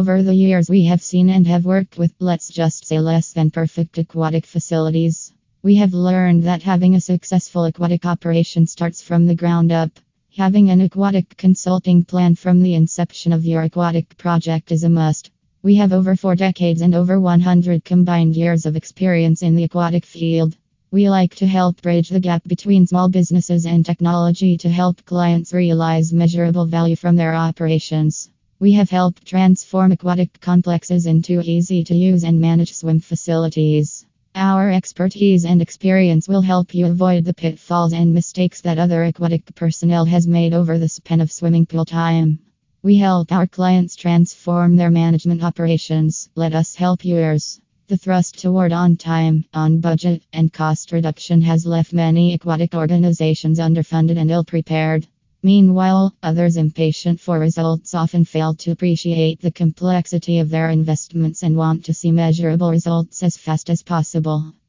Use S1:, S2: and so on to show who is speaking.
S1: Over the years, we have seen and have worked with, let's just say, less than perfect aquatic facilities. We have learned that having a successful aquatic operation starts from the ground up. Having an aquatic consulting plan from the inception of your aquatic project is a must. We have over four decades and over 100 combined years of experience in the aquatic field. We like to help bridge the gap between small businesses and technology to help clients realize measurable value from their operations. We have helped transform aquatic complexes into easy to use and manage swim facilities. Our expertise and experience will help you avoid the pitfalls and mistakes that other aquatic personnel has made over the span of swimming pool time. We help our clients transform their management operations. Let us help yours. The thrust toward on time, on budget, and cost reduction has left many aquatic organizations underfunded and ill prepared. Meanwhile, others impatient for results often fail to appreciate the complexity of their investments and want to see measurable results as fast as possible.